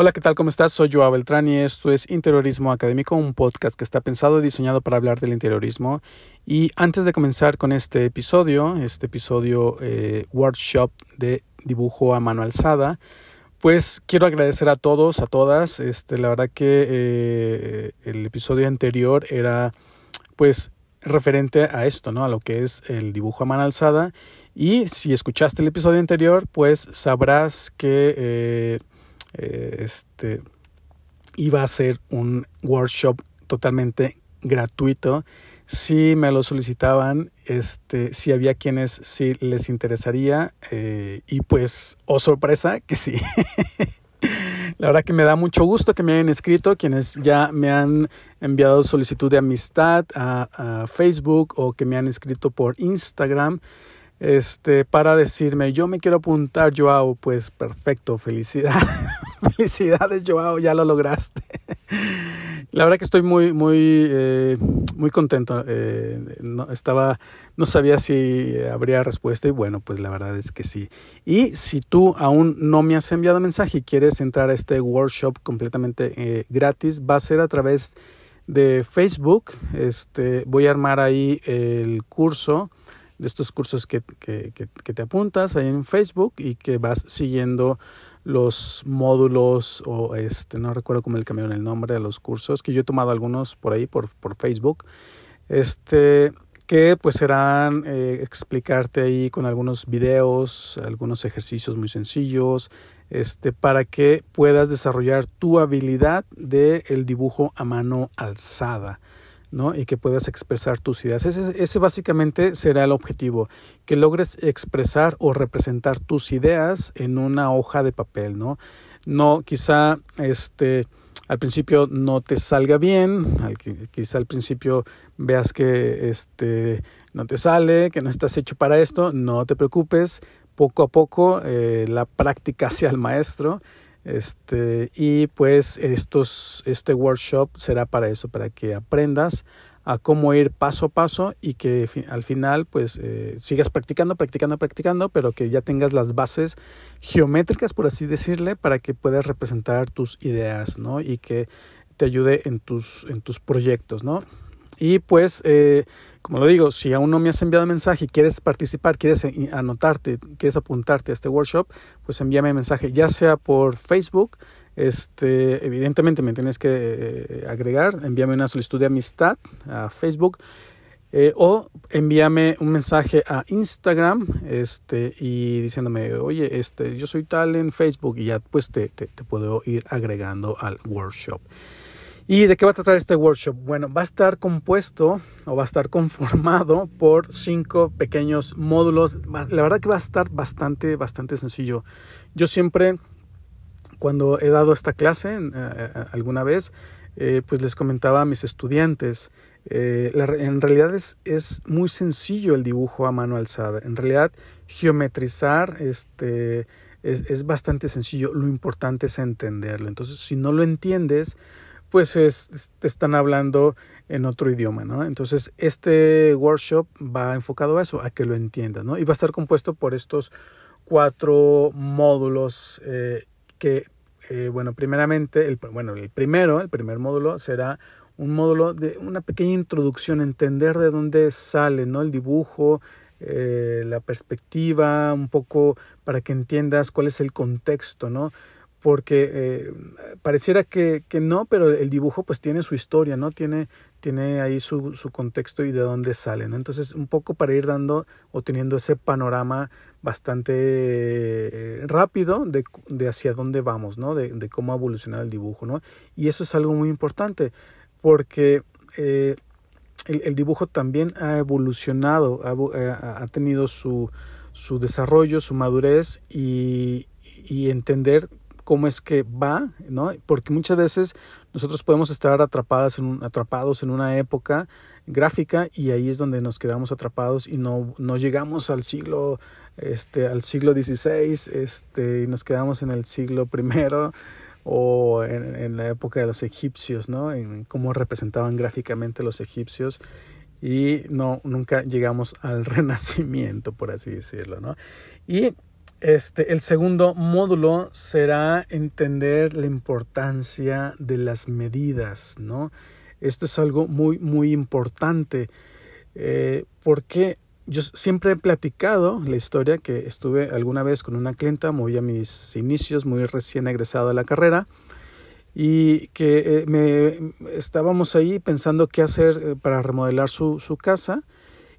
Hola, ¿qué tal? ¿Cómo estás? Soy Joao Beltrán y esto es Interiorismo Académico, un podcast que está pensado y diseñado para hablar del interiorismo. Y antes de comenzar con este episodio, este episodio eh, workshop de dibujo a mano alzada, pues quiero agradecer a todos, a todas. Este, la verdad que eh, el episodio anterior era pues referente a esto, ¿no? A lo que es el dibujo a mano alzada. Y si escuchaste el episodio anterior, pues sabrás que eh, eh, este, iba a ser un workshop totalmente gratuito. Si me lo solicitaban, este, si había quienes sí les interesaría eh, y pues, oh sorpresa, que sí. La verdad que me da mucho gusto que me hayan escrito, quienes ya me han enviado solicitud de amistad a, a Facebook o que me han escrito por Instagram este, para decirme, yo me quiero apuntar, Joao, pues perfecto, felicidades, felicidades, Joao, ya lo lograste. La verdad que estoy muy, muy, eh, muy contento. Eh, no, estaba, no sabía si habría respuesta y bueno, pues la verdad es que sí. Y si tú aún no me has enviado mensaje y quieres entrar a este workshop completamente eh, gratis, va a ser a través de Facebook. Este, voy a armar ahí el curso de estos cursos que, que, que, te apuntas ahí en Facebook y que vas siguiendo los módulos o este no recuerdo cómo le cambiaron el nombre de los cursos que yo he tomado algunos por ahí por, por Facebook este que pues serán eh, explicarte ahí con algunos videos algunos ejercicios muy sencillos este para que puedas desarrollar tu habilidad de el dibujo a mano alzada ¿no? y que puedas expresar tus ideas. Ese, básicamente será el objetivo, que logres expresar o representar tus ideas en una hoja de papel, ¿no? No, quizá este, al principio no te salga bien, quizá al principio veas que este, no te sale, que no estás hecho para esto, no te preocupes, poco a poco eh, la práctica hacia el maestro este, y pues estos, este workshop será para eso, para que aprendas a cómo ir paso a paso y que al final pues eh, sigas practicando, practicando, practicando, pero que ya tengas las bases geométricas, por así decirle, para que puedas representar tus ideas, ¿no? Y que te ayude en tus, en tus proyectos, ¿no? Y pues, eh, como lo digo, si aún no me has enviado mensaje y quieres participar, quieres anotarte, quieres apuntarte a este workshop, pues envíame mensaje, ya sea por Facebook, este, evidentemente me tienes que eh, agregar, envíame una solicitud de amistad a Facebook. Eh, o envíame un mensaje a Instagram este, y diciéndome, oye, este, yo soy tal en Facebook y ya pues te, te, te puedo ir agregando al workshop. ¿Y de qué va a tratar este workshop? Bueno, va a estar compuesto o va a estar conformado por cinco pequeños módulos. La verdad que va a estar bastante, bastante sencillo. Yo siempre, cuando he dado esta clase eh, eh, alguna vez, eh, pues les comentaba a mis estudiantes, en realidad es, muy sencillo el dibujo a mano alzada. En realidad, geometrizar este, es, es bastante sencillo. Lo importante es entenderlo. Entonces, si no lo entiendes, pues es, te están hablando en otro idioma, ¿no? Entonces, este workshop va enfocado a eso, a que lo entiendas, ¿no? Y va a estar compuesto por estos cuatro módulos eh, que, eh, bueno, primeramente, el, bueno, el primero, el primer módulo será un módulo de una pequeña introducción, entender de dónde sale, ¿no? El dibujo, eh, la perspectiva, un poco para que entiendas cuál es el contexto, ¿no? Porque eh, pareciera que, que, no, pero el dibujo pues tiene su historia, ¿no? Tiene, tiene ahí su, su contexto y de dónde sale. Entonces, un poco para ir dando o teniendo ese panorama bastante eh, rápido de, de, hacia dónde vamos, ¿no? De, de, cómo ha evolucionado el dibujo, ¿no? Y eso es algo muy importante, porque eh, el, dibujo también ha evolucionado, ha, ha tenido su, su desarrollo, su madurez y entender cómo es que va, ¿no? Porque muchas veces nosotros podemos estar atrapadas en un, atrapados en una época gráfica y ahí es donde nos quedamos atrapados y no, no llegamos al siglo, este, al siglo XVI, este, y nos quedamos en el siglo primero o en, en, la época de los egipcios, ¿no? En cómo representaban gráficamente los egipcios y no, nunca llegamos al renacimiento, por así decirlo, ¿no? Y Este, el segundo módulo será entender la importancia de las medidas, ¿no? Esto es algo muy, muy importante eh, porque yo siempre he platicado la historia que estuve alguna vez con una clienta, muy a mis inicios, muy recién egresado de la carrera, y que eh, me, estábamos ahí pensando qué hacer eh, para remodelar su, su casa,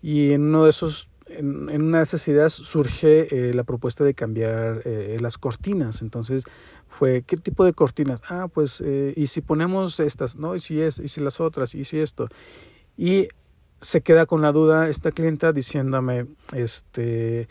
y en uno de esos en, una de esas ideas surge eh, la propuesta de cambiar eh, las cortinas. Entonces fue, ¿qué tipo de cortinas? Ah, pues, eh, ¿y si ponemos estas? ¿No? ¿Y si, es, ¿Y si las otras? ¿Y si esto? Y se queda con la duda esta clienta diciéndome, este,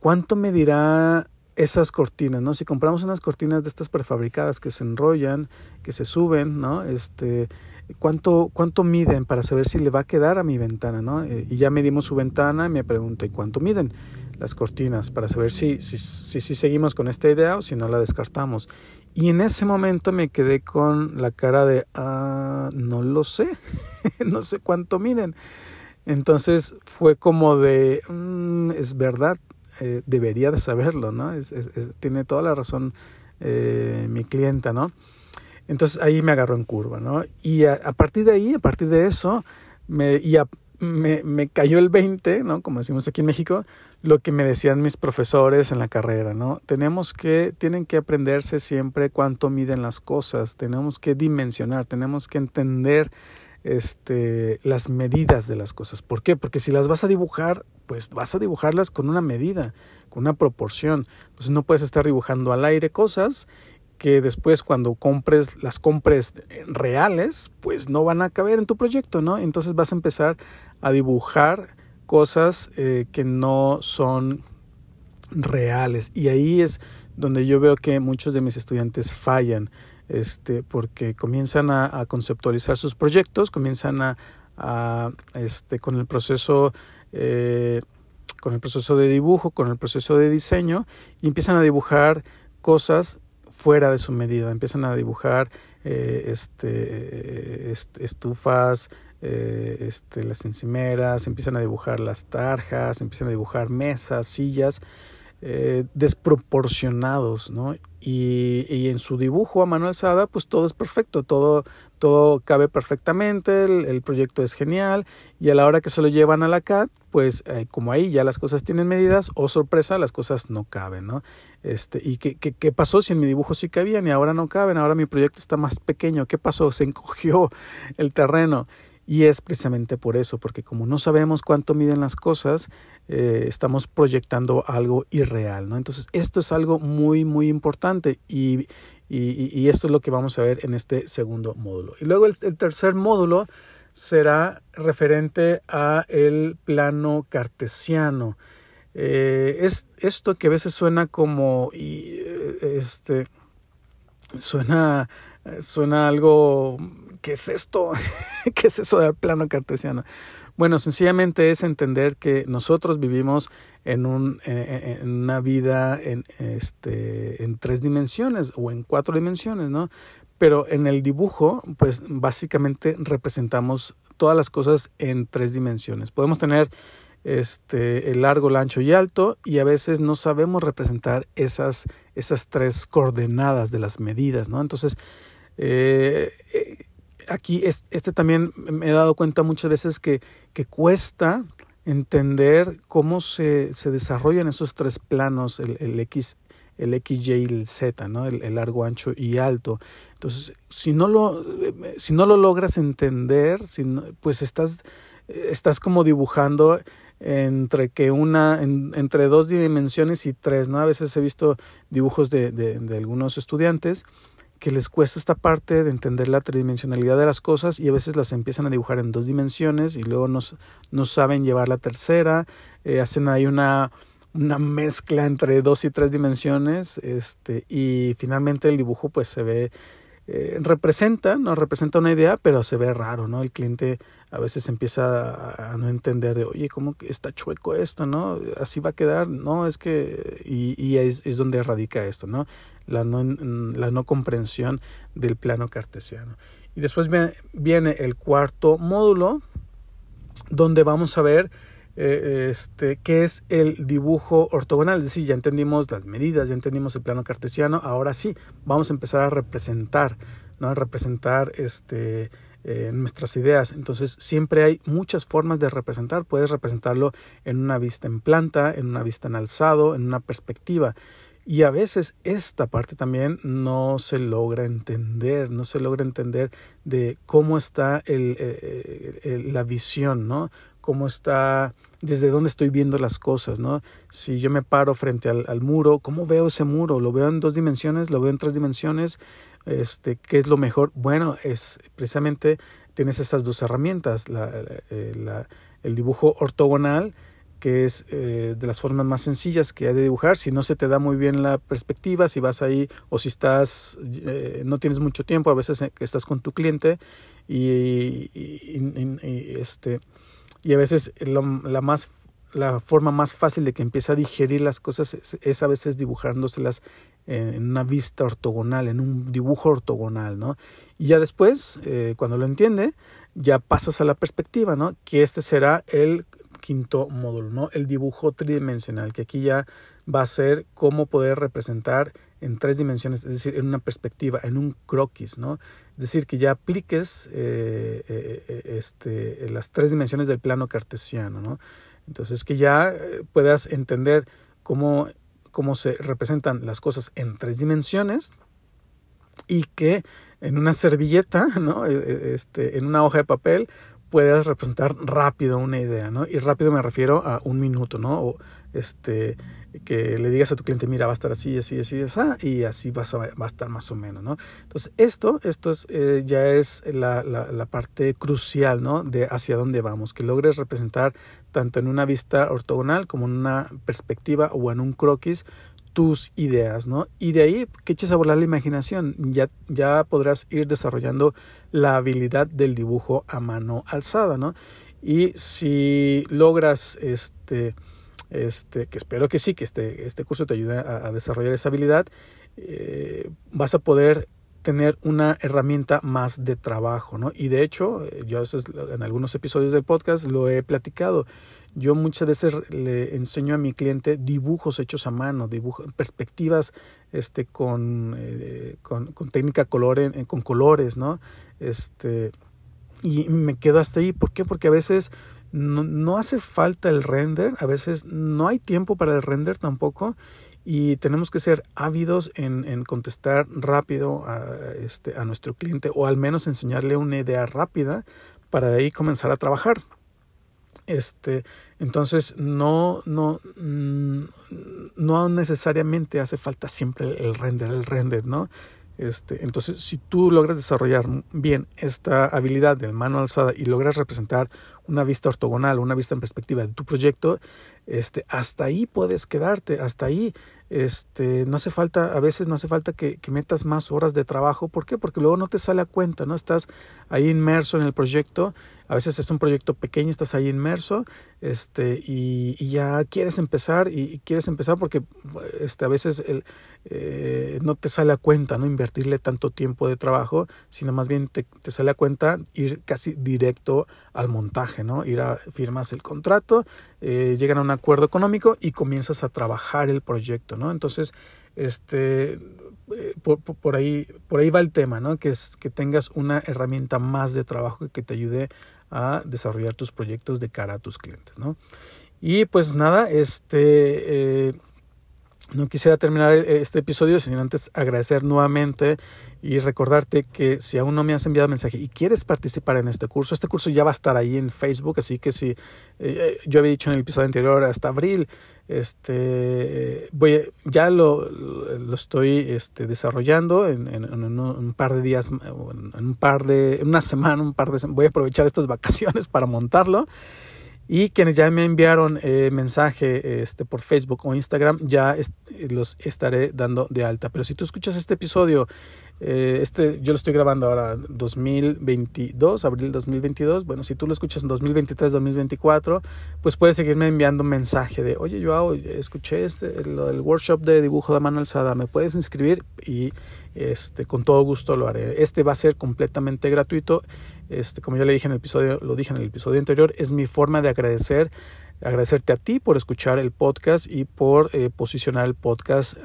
¿cuánto me dirá esas cortinas, ¿no? Si compramos unas cortinas de estas prefabricadas que se enrollan, que se suben, ¿no? Este, cuánto, cuánto miden para saber si le va a quedar a mi ventana, ¿no? Eh, y ya medimos su ventana y me pregunta, ¿y cuánto miden las cortinas? Para saber si, si, si, seguimos con esta idea o si no la descartamos. Y en ese momento me quedé con la cara de, ah, no lo sé, no sé cuánto miden. Entonces fue como de, mm, es verdad, eh, debería de saberlo, ¿no? Tiene toda la razón eh, mi clienta, ¿no? Entonces ahí me agarró en curva, ¿no? Y a, partir de ahí, a partir de eso, me, me, me, cayó el 20, ¿no? Como decimos aquí en México, lo que me decían mis profesores en la carrera, ¿no? Tenemos que, tienen que aprenderse siempre cuánto miden las cosas, tenemos que dimensionar, tenemos que entender este, las medidas de las cosas. ¿Por qué? Porque si las vas a dibujar, pues vas a dibujarlas con una medida, con una proporción. Entonces no puedes estar dibujando al aire cosas que después cuando compres las compres reales, pues no van a caber en tu proyecto, ¿no? Entonces vas a empezar a dibujar cosas eh, que no son reales. Y ahí es donde yo veo que muchos de mis estudiantes fallan, este, porque comienzan a, conceptualizar sus proyectos, comienzan a, este, con el proceso eh, con el proceso de dibujo, con el proceso de diseño, y empiezan a dibujar cosas fuera de su medida. Empiezan a dibujar eh, este, estufas, eh, este, las encimeras, empiezan a dibujar las tarjas, empiezan a dibujar mesas, sillas, eh, desproporcionados, ¿no? Y, y, en su dibujo a mano alzada, pues todo es perfecto, todo, todo cabe perfectamente, el, proyecto es genial y a la hora que se lo llevan a la CAD, pues eh, como ahí ya las cosas tienen medidas, o oh, sorpresa, las cosas no caben, ¿no? Este, ¿Y qué, qué, qué, pasó si en mi dibujo sí cabían y ahora no caben? Ahora mi proyecto está más pequeño, ¿qué pasó? Se encogió el terreno. Y es precisamente por eso, porque como no sabemos cuánto miden las cosas, eh, estamos proyectando algo irreal, ¿no? Entonces, esto es algo muy, muy importante y, y, esto es lo que vamos a ver en este segundo módulo. Y luego el, tercer módulo será referente a el plano cartesiano. Eh, es esto que a veces suena como y, eh, este suena suena algo ¿qué es esto? ¿Qué es eso del plano cartesiano? Bueno, sencillamente es entender que nosotros vivimos en, un, una vida en, este, en tres dimensiones o en cuatro dimensiones, ¿no? Pero en el dibujo, pues básicamente representamos todas las cosas en tres dimensiones. Podemos tener este, el largo, el ancho y alto, y a veces no sabemos representar esas, esas tres coordenadas de las medidas, ¿no? Entonces, eh, aquí este también me he dado cuenta muchas veces que, cuesta entender cómo se, desarrollan esos tres planos, el, X, el X, Y el Z, ¿no? el, largo, ancho y alto. Entonces, si no lo, si no lo logras entender, pues estás, estás como dibujando entre que una entre dos dimensiones y tres no a veces he visto dibujos de, de, de algunos estudiantes que les cuesta esta parte de entender la tridimensionalidad de las cosas y a veces las empiezan a dibujar en dos dimensiones y luego no, no saben llevar la tercera, eh, hacen ahí una, una mezcla entre dos y tres dimensiones este, y finalmente el dibujo pues se ve, eh, representa, no representa una idea, pero se ve raro, ¿no? El cliente a veces empieza a, no entender de, oye, ¿cómo que está chueco esto, no? Así va a quedar, no, es que, y, y es, es donde radica esto, ¿no? la no, la no comprensión del plano cartesiano. Y después viene el cuarto módulo, donde vamos a ver eh, este, qué es el dibujo ortogonal, es decir, ya entendimos las medidas, ya entendimos el plano cartesiano, ahora sí, vamos a empezar a representar, ¿no? A representar este, eh, nuestras ideas. Entonces, siempre hay muchas formas de representar. Puedes representarlo en una vista en planta, en una vista en alzado, en una perspectiva. Y a veces esta parte también no se logra entender, no se logra entender de cómo está el, eh, la visión, ¿no? Cómo está, desde dónde estoy viendo las cosas, ¿no? Si yo me paro frente al, muro, ¿cómo veo ese muro? ¿Lo veo en dos dimensiones? ¿Lo veo en tres dimensiones? Este, ¿Qué es lo mejor? Bueno, es precisamente tienes estas dos herramientas, la, eh, la, el dibujo ortogonal, que es eh, de las formas más sencillas que hay de dibujar. Si no se te da muy bien la perspectiva, si vas ahí o si estás, eh, no tienes mucho tiempo, a veces que estás con tu cliente y, y, este, y a veces la, más, la forma más fácil de que empiece a digerir las cosas es, a veces dibujándoselas en una vista ortogonal, en un dibujo ortogonal, ¿no? Y ya después, eh, cuando lo entiende, ya pasas a la perspectiva, ¿no? Que este será el quinto módulo, ¿no? El dibujo tridimensional, que aquí ya va a ser cómo poder representar en tres dimensiones, es decir, en una perspectiva, en un croquis, ¿no? Es decir, que ya apliques eh, eh, este, las tres dimensiones del plano cartesiano, ¿no? Entonces, que ya puedas entender cómo cómo se representan las cosas en tres dimensiones y que en una servilleta, ¿no? E, e, este, en una hoja de papel, puedas representar rápido una idea, ¿no? Y rápido me refiero a un minuto, ¿no? O este, que le digas a tu cliente, mira, va a estar así, así, así, así, y así va a, va a estar más o menos, ¿no? Entonces, esto, es, eh, ya es la, parte crucial, ¿no? De hacia dónde vamos, que logres representar tanto en una vista ortogonal como en una perspectiva o en un croquis tus ideas, ¿no? Y de ahí que eches a volar la imaginación, ya, ya podrás ir desarrollando la habilidad del dibujo a mano alzada, ¿no? Y si logras este, este, que espero que sí, que este, este curso te ayude a, desarrollar esa habilidad, eh, vas a poder tener una herramienta más de trabajo, ¿no? Y de hecho, eh, yo en algunos episodios del podcast lo he platicado. Yo muchas veces le enseño a mi cliente dibujos hechos a mano, dibujos, perspectivas este, con, eh, con, con, técnica color, con colores, ¿no? Este, y me quedo hasta ahí. ¿Por qué? Porque a veces no, no hace falta el render, a veces no hay tiempo para el render tampoco y tenemos que ser ávidos en, en contestar rápido a, este, a nuestro cliente o al menos enseñarle una idea rápida para de ahí comenzar a trabajar. Este, entonces no, no, mm, no necesariamente hace falta siempre el render, el render, ¿no? Este, entonces, si tú logras desarrollar bien esta habilidad del mano alzada y logras representar una vista ortogonal, una vista en perspectiva de tu proyecto, este, hasta ahí puedes quedarte, hasta ahí este, no hace falta, a veces no hace falta que, metas más horas de trabajo. ¿Por qué? Porque luego no te sale a cuenta, ¿no? Estás ahí inmerso en el proyecto. A veces es un proyecto pequeño, estás ahí inmerso, este, y, ya quieres empezar, y, y, quieres empezar porque este, a veces el, eh, no te sale a cuenta, ¿no? Invertirle tanto tiempo de trabajo, sino más bien te, te sale a cuenta ir casi directo al montaje, ¿no? Ir a firmas el contrato, eh, llegan a un acuerdo económico y comienzas a trabajar el proyecto, ¿no? Entonces, este, eh, por, por, ahí, por ahí va el tema, ¿no? Que, es, que tengas una herramienta más de trabajo que te ayude a desarrollar tus proyectos de cara a tus clientes, ¿no? Y pues nada, este... Eh, no quisiera terminar este episodio sin antes agradecer nuevamente y recordarte que si aún no me has enviado mensaje y quieres participar en este curso, este curso ya va a estar ahí en Facebook, así que si eh, yo había dicho en el episodio anterior hasta abril, este voy ya lo, lo estoy este, desarrollando en, en, en, un par de días, en un par de, una semana, un par de voy a aprovechar estas vacaciones para montarlo. Y quienes ya me enviaron eh, mensaje este, por Facebook o Instagram, ya est los estaré dando de alta. Pero si tú escuchas este episodio eh, este, yo lo estoy grabando ahora 2022, abril 2022. Bueno, si tú lo escuchas en 2023, 2024, pues puedes seguirme enviando mensaje de, oye, yo escuché este, workshop de dibujo de mano alzada, ¿me puedes inscribir? Y este, con todo gusto lo haré. Este va a ser completamente gratuito. Este, como ya le dije en el episodio, lo dije en el episodio anterior, es mi forma de agradecer agradecerte a ti por escuchar el podcast y por eh, posicionar el podcast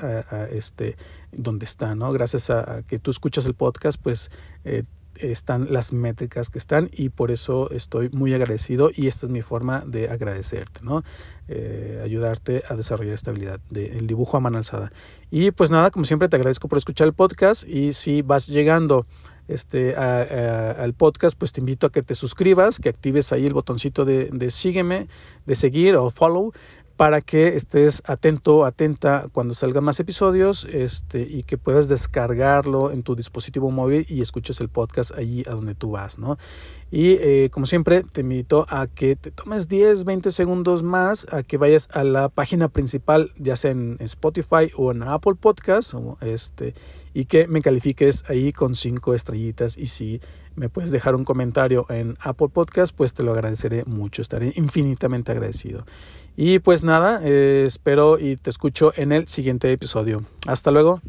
este, donde está, ¿no? Gracias a, que tú escuchas el podcast, pues eh, están las métricas que están y por eso estoy muy agradecido y esta es mi forma de agradecerte, ¿no? Eh, ayudarte a desarrollar esta habilidad del dibujo a mano alzada. Y pues nada, como siempre te agradezco por escuchar el podcast y si vas llegando este, al podcast, pues te invito a que te suscribas, que actives ahí el botoncito de, de sígueme, de seguir o follow para que estés atento, atenta cuando salgan más episodios este, y que puedas descargarlo en tu dispositivo móvil y escuches el podcast allí a donde tú vas, ¿no? Y eh, como siempre, te invito a que te tomes 10, 20 segundos más, a que vayas a la página principal, ya sea en Spotify o en Apple Podcast, este, y que me califiques ahí con 5 estrellitas. Y si me puedes dejar un comentario en Apple Podcast, pues te lo agradeceré mucho, estaré infinitamente agradecido. Y pues nada, eh, espero y te escucho en el siguiente episodio. Hasta luego.